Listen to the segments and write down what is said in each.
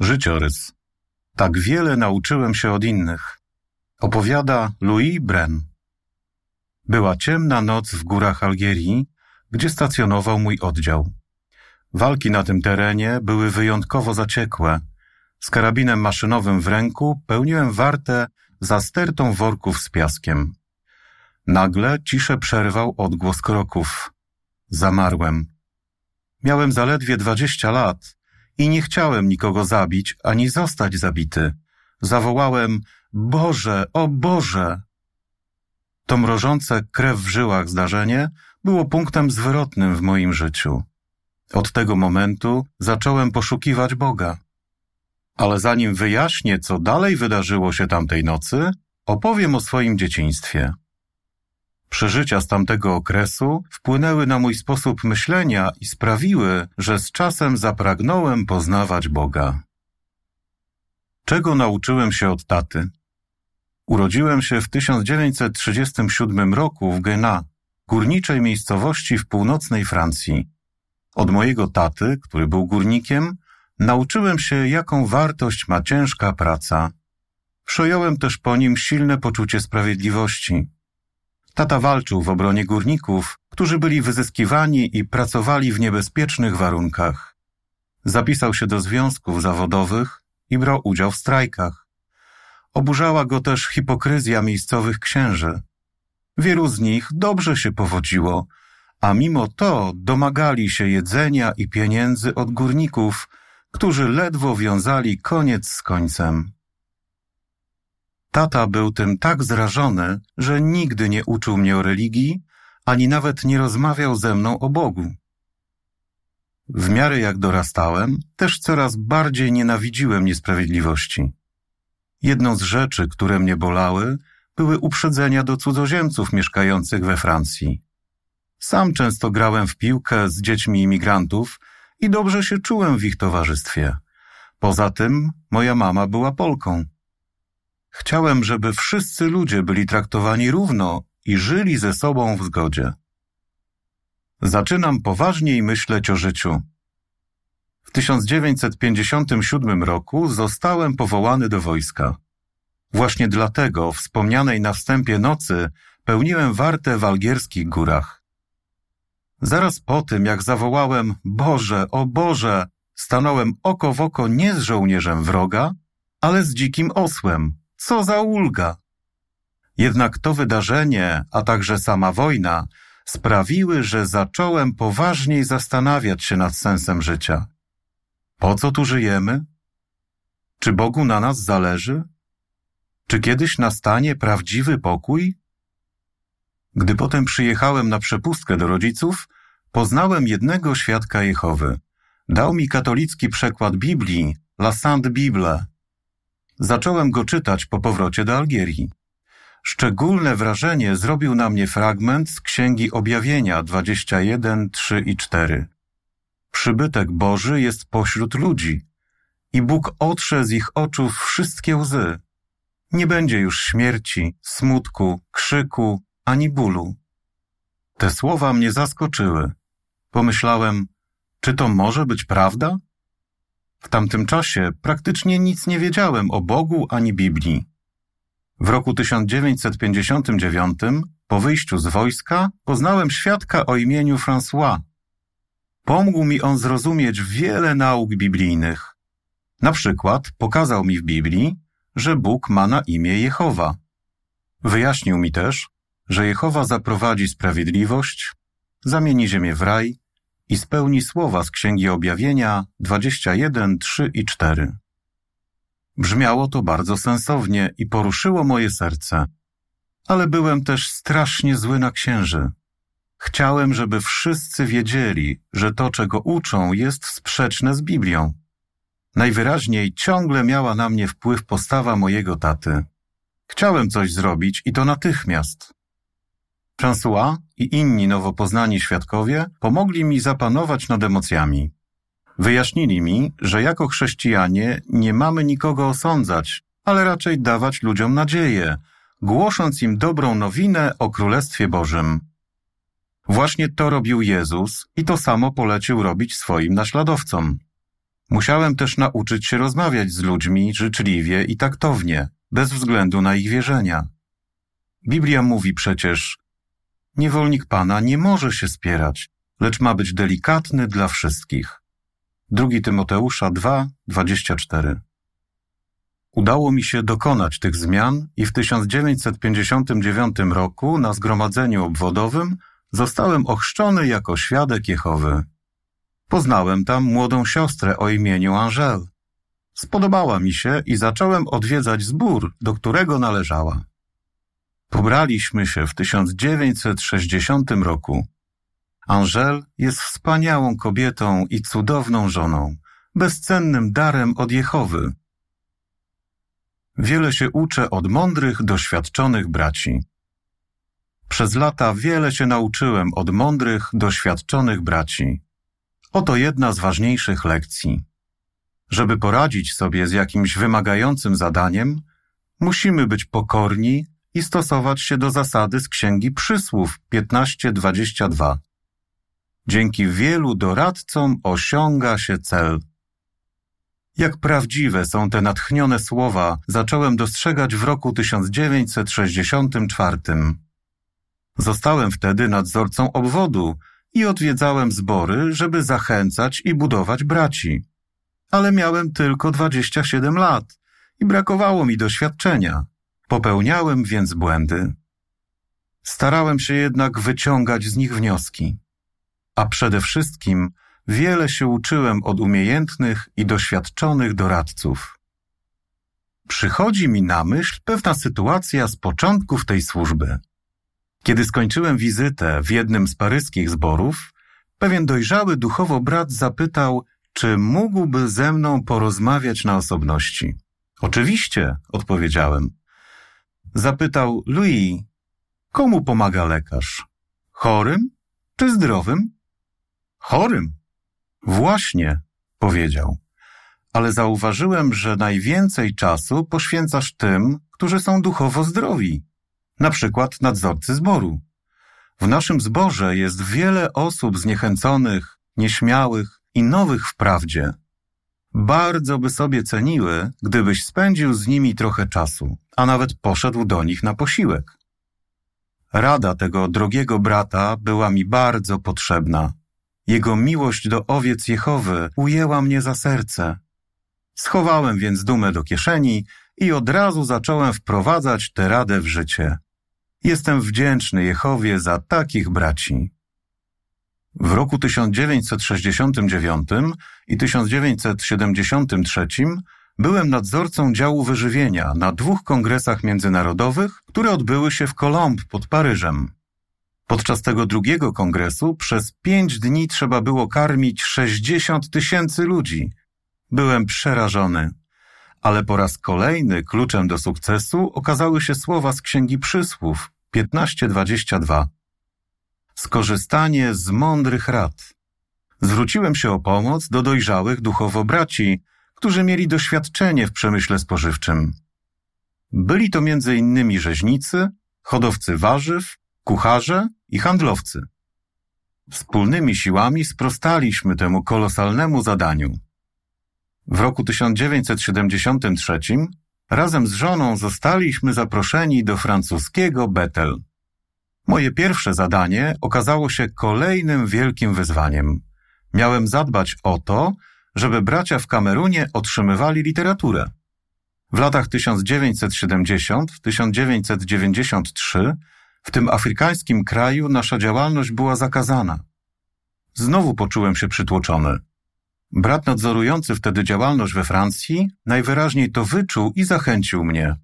Życiorys. Tak wiele nauczyłem się od innych. Opowiada Louis Bren. Była ciemna noc w górach Algierii, gdzie stacjonował mój oddział. Walki na tym terenie były wyjątkowo zaciekłe. Z karabinem maszynowym w ręku pełniłem wartę za stertą worków z piaskiem. Nagle ciszę przerwał odgłos kroków. Zamarłem. Miałem zaledwie dwadzieścia lat i nie chciałem nikogo zabić ani zostać zabity. Zawołałem Boże, o Boże! To mrożące krew w żyłach zdarzenie było punktem zwrotnym w moim życiu. Od tego momentu zacząłem poszukiwać Boga. Ale zanim wyjaśnię, co dalej wydarzyło się tamtej nocy, opowiem o swoim dzieciństwie. Przeżycia z tamtego okresu wpłynęły na mój sposób myślenia i sprawiły, że z czasem zapragnąłem poznawać Boga. Czego nauczyłem się od taty? Urodziłem się w 1937 roku w Gena, górniczej miejscowości w północnej Francji. Od mojego taty, który był górnikiem, nauczyłem się, jaką wartość ma ciężka praca. Przejąłem też po nim silne poczucie sprawiedliwości. Tata walczył w obronie górników, którzy byli wyzyskiwani i pracowali w niebezpiecznych warunkach. Zapisał się do związków zawodowych i brał udział w strajkach. Oburzała go też hipokryzja miejscowych księży. Wielu z nich dobrze się powodziło, a mimo to domagali się jedzenia i pieniędzy od górników, którzy ledwo wiązali koniec z końcem. Tata był tym tak zrażony, że nigdy nie uczył mnie o religii, ani nawet nie rozmawiał ze mną o Bogu. W miarę jak dorastałem, też coraz bardziej nienawidziłem niesprawiedliwości. Jedną z rzeczy, które mnie bolały, były uprzedzenia do cudzoziemców mieszkających we Francji. Sam często grałem w piłkę z dziećmi imigrantów i dobrze się czułem w ich towarzystwie. Poza tym moja mama była Polką. Chciałem, żeby wszyscy ludzie byli traktowani równo i żyli ze sobą w zgodzie. Zaczynam poważniej myśleć o życiu. W 1957 roku zostałem powołany do wojska. Właśnie dlatego wspomnianej na wstępie nocy pełniłem wartę w algierskich górach. Zaraz po tym, jak zawołałem Boże, o Boże, stanąłem oko w oko nie z żołnierzem wroga, ale z dzikim osłem. Co za ulga! Jednak to wydarzenie, a także sama wojna sprawiły, że zacząłem poważniej zastanawiać się nad sensem życia. Po co tu żyjemy? Czy Bogu na nas zależy? Czy kiedyś nastanie prawdziwy pokój? Gdy potem przyjechałem na przepustkę do rodziców, poznałem jednego świadka Jehowy. Dał mi katolicki przekład Biblii, La Sainte Bible. Zacząłem go czytać po powrocie do Algierii. Szczególne wrażenie zrobił na mnie fragment z Księgi Objawienia 21, 3 i 4. Przybytek Boży jest pośród ludzi i Bóg otrze z ich oczu wszystkie łzy. Nie będzie już śmierci, smutku, krzyku, ani bólu. Te słowa mnie zaskoczyły. Pomyślałem, czy to może być prawda? W tamtym czasie praktycznie nic nie wiedziałem o Bogu ani Biblii. W roku 1959, po wyjściu z wojska, poznałem świadka o imieniu François. Pomógł mi on zrozumieć wiele nauk biblijnych. Na przykład pokazał mi w Biblii, że Bóg ma na imię Jehowa. Wyjaśnił mi też, że Jehowa zaprowadzi sprawiedliwość, zamieni ziemię w raj i spełni słowa z Księgi Objawienia 21, 3 i 4. Brzmiało to bardzo sensownie i poruszyło moje serce. Ale byłem też strasznie zły na księży. Chciałem, żeby wszyscy wiedzieli, że to, czego uczą, jest sprzeczne z Biblią. Najwyraźniej ciągle miała na mnie wpływ postawa mojego taty. Chciałem coś zrobić i to natychmiast. François i inni nowo poznani świadkowie pomogli mi zapanować nad emocjami. Wyjaśnili mi, że jako chrześcijanie nie mamy nikogo osądzać, ale raczej dawać ludziom nadzieję, głosząc im dobrą nowinę o Królestwie Bożym. Właśnie to robił Jezus i to samo polecił robić swoim naśladowcom. Musiałem też nauczyć się rozmawiać z ludźmi życzliwie i taktownie, bez względu na ich wierzenia. Biblia mówi przecież, niewolnik Pana nie może się spierać, lecz ma być delikatny dla wszystkich. 2 Tymoteusza 2, 24 Udało mi się dokonać tych zmian i w 1959 roku na zgromadzeniu obwodowym zostałem ochrzczony jako świadek Jehowy. Poznałem tam młodą siostrę o imieniu Angel. Spodobała mi się i zacząłem odwiedzać zbór, do którego należała. Pobraliśmy się w 1960 roku. Angel jest wspaniałą kobietą i cudowną żoną, bezcennym darem od Jehowy. Wiele się uczę od mądrych, doświadczonych braci. Przez lata wiele się nauczyłem od mądrych, doświadczonych braci. Oto jedna z ważniejszych lekcji. Żeby poradzić sobie z jakimś wymagającym zadaniem, musimy być pokorni i stosować się do zasady z Księgi Przysłów 15:22. Dzięki wielu doradcom osiąga się cel. Jak prawdziwe są te natchnione słowa, zacząłem dostrzegać w roku 1964. Zostałem wtedy nadzorcą obwodu i odwiedzałem zbory, żeby zachęcać i budować braci. Ale miałem tylko 27 lat i brakowało mi doświadczenia. Popełniałem więc błędy. Starałem się jednak wyciągać z nich wnioski. A przede wszystkim wiele się uczyłem od umiejętnych i doświadczonych doradców. Przychodzi mi na myśl pewna sytuacja z początków tej służby. Kiedy skończyłem wizytę w jednym z paryskich zborów, pewien dojrzały duchowo brat zapytał, czy mógłby ze mną porozmawiać na osobności. Oczywiście, odpowiedziałem. Zapytał Louis, komu pomaga lekarz? Chorym czy zdrowym? Chorym. Właśnie, powiedział. Ale zauważyłem, że najwięcej czasu poświęcasz tym, którzy są duchowo zdrowi na przykład nadzorcy zboru. W naszym zborze jest wiele osób zniechęconych, nieśmiałych i nowych w prawdzie. Bardzo by sobie ceniły, gdybyś spędził z nimi trochę czasu, a nawet poszedł do nich na posiłek. Rada tego drogiego brata była mi bardzo potrzebna. Jego miłość do owiec Jehowy ujęła mnie za serce. Schowałem więc dumę do kieszeni i od razu zacząłem wprowadzać tę radę w życie. Jestem wdzięczny Jehowie za takich braci. W roku 1969 i 1973 byłem nadzorcą działu wyżywienia na dwóch kongresach międzynarodowych, które odbyły się w Colombe pod Paryżem. Podczas tego drugiego kongresu przez pięć dni trzeba było karmić 60 tysięcy ludzi. Byłem przerażony. Ale po raz kolejny kluczem do sukcesu okazały się słowa z Księgi Przysłów 1522. Skorzystanie z mądrych rad. Zwróciłem się o pomoc do dojrzałych duchowo braci, którzy mieli doświadczenie w przemyśle spożywczym. Byli to innymi rzeźnicy, hodowcy warzyw, kucharze i handlowcy. Wspólnymi siłami sprostaliśmy temu kolosalnemu zadaniu. W roku 1973 razem z żoną zostaliśmy zaproszeni do francuskiego Betel. Moje pierwsze zadanie okazało się kolejnym wielkim wyzwaniem. Miałem zadbać o to, żeby bracia w Kamerunie otrzymywali literaturę. W latach 1970-1993 w tym afrykańskim kraju nasza działalność była zakazana. Znowu poczułem się przytłoczony. Brat nadzorujący wtedy działalność we Francji najwyraźniej to wyczuł i zachęcił mnie.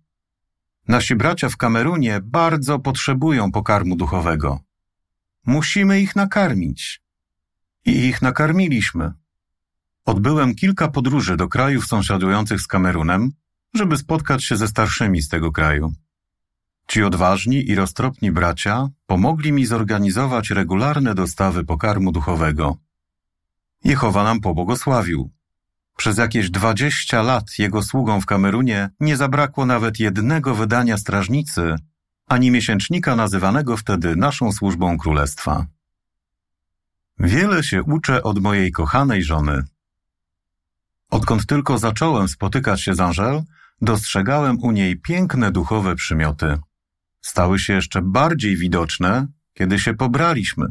Nasi bracia w Kamerunie bardzo potrzebują pokarmu duchowego. Musimy ich nakarmić. I ich nakarmiliśmy. Odbyłem kilka podróży do krajów sąsiadujących z Kamerunem, żeby spotkać się ze starszymi z tego kraju. Ci odważni i roztropni bracia pomogli mi zorganizować regularne dostawy pokarmu duchowego. Jehowa nam pobłogosławił. Przez jakieś dwadzieścia lat jego sługom w Kamerunie nie zabrakło nawet jednego wydania strażnicy, ani miesięcznika nazywanego wtedy naszą służbą królestwa. Wiele się uczę od mojej kochanej żony. Odkąd tylko zacząłem spotykać się z Angel, dostrzegałem u niej piękne duchowe przymioty. Stały się jeszcze bardziej widoczne, kiedy się pobraliśmy.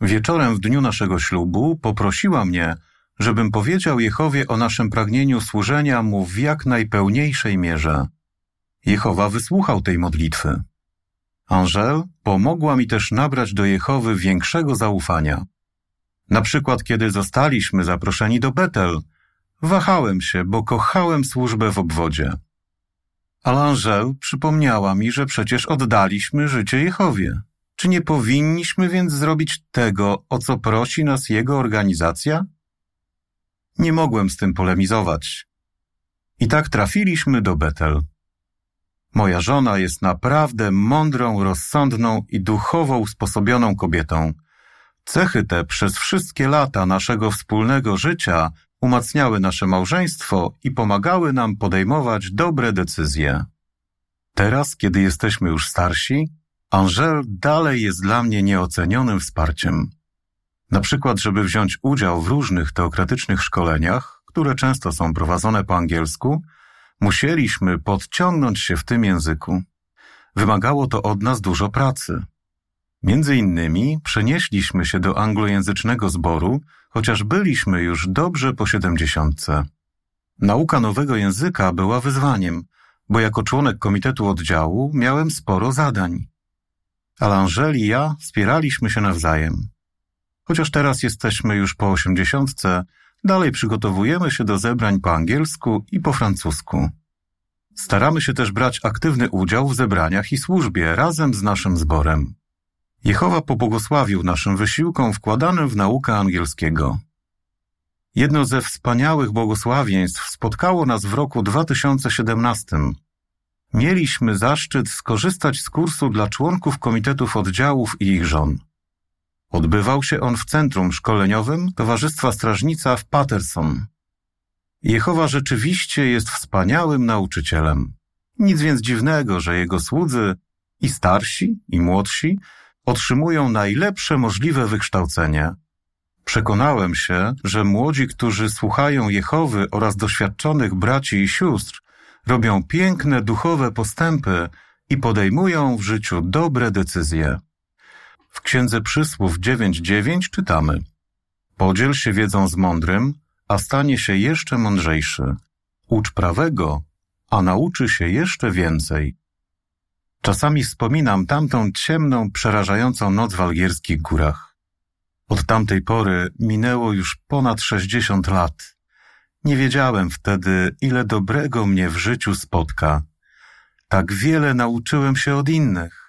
Wieczorem w dniu naszego ślubu poprosiła mnie, żebym powiedział Jehowie o naszym pragnieniu służenia mu w jak najpełniejszej mierze. Jehowa wysłuchał tej modlitwy. Angel pomogła mi też nabrać do Jehowy większego zaufania. Na przykład, kiedy zostaliśmy zaproszeni do Betel, wahałem się, bo kochałem służbę w obwodzie. Ale Angel przypomniała mi, że przecież oddaliśmy życie Jehowie. Czy nie powinniśmy więc zrobić tego, o co prosi nas jego organizacja? Nie mogłem z tym polemizować. I tak trafiliśmy do Betel. Moja żona jest naprawdę mądrą, rozsądną i duchowo usposobioną kobietą. Cechy te przez wszystkie lata naszego wspólnego życia umacniały nasze małżeństwo i pomagały nam podejmować dobre decyzje. Teraz, kiedy jesteśmy już starsi, Angel dalej jest dla mnie nieocenionym wsparciem. Na przykład, żeby wziąć udział w różnych teokratycznych szkoleniach, które często są prowadzone po angielsku, musieliśmy podciągnąć się w tym języku. Wymagało to od nas dużo pracy. Między innymi przenieśliśmy się do anglojęzycznego zboru, chociaż byliśmy już dobrze po siedemdziesiątce. Nauka nowego języka była wyzwaniem, bo jako członek komitetu oddziału miałem sporo zadań. Ale Angeli i ja wspieraliśmy się nawzajem. Chociaż teraz jesteśmy już po osiemdziesiątce, dalej przygotowujemy się do zebrań po angielsku i po francusku. Staramy się też brać aktywny udział w zebraniach i służbie razem z naszym zborem. Jehowa pobłogosławił naszym wysiłkom wkładanym w naukę angielskiego. Jedno ze wspaniałych błogosławieństw spotkało nas w roku 2017. Mieliśmy zaszczyt skorzystać z kursu dla członków komitetów oddziałów i ich żon. Odbywał się on w Centrum Szkoleniowym Towarzystwa Strażnica w Patterson. Jehowa rzeczywiście jest wspaniałym nauczycielem. Nic więc dziwnego, że jego słudzy, i starsi, i młodsi, otrzymują najlepsze możliwe wykształcenie. Przekonałem się, że młodzi, którzy słuchają Jehowy oraz doświadczonych braci i sióstr, robią piękne duchowe postępy i podejmują w życiu dobre decyzje. W Księdze Przysłów 9.9 czytamy Podziel się wiedzą z mądrym, a stanie się jeszcze mądrzejszy. Ucz prawego, a nauczy się jeszcze więcej. Czasami wspominam tamtą ciemną, przerażającą noc w algierskich górach. Od tamtej pory minęło już ponad sześćdziesiąt lat. Nie wiedziałem wtedy, ile dobrego mnie w życiu spotka. Tak wiele nauczyłem się od innych.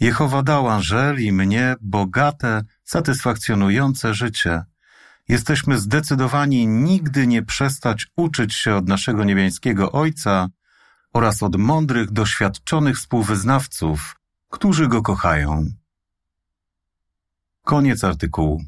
Jehowa dał Anżel i mnie bogate, satysfakcjonujące życie. Jesteśmy zdecydowani nigdy nie przestać uczyć się od naszego niebiańskiego Ojca oraz od mądrych, doświadczonych współwyznawców, którzy go kochają. Koniec artykułu.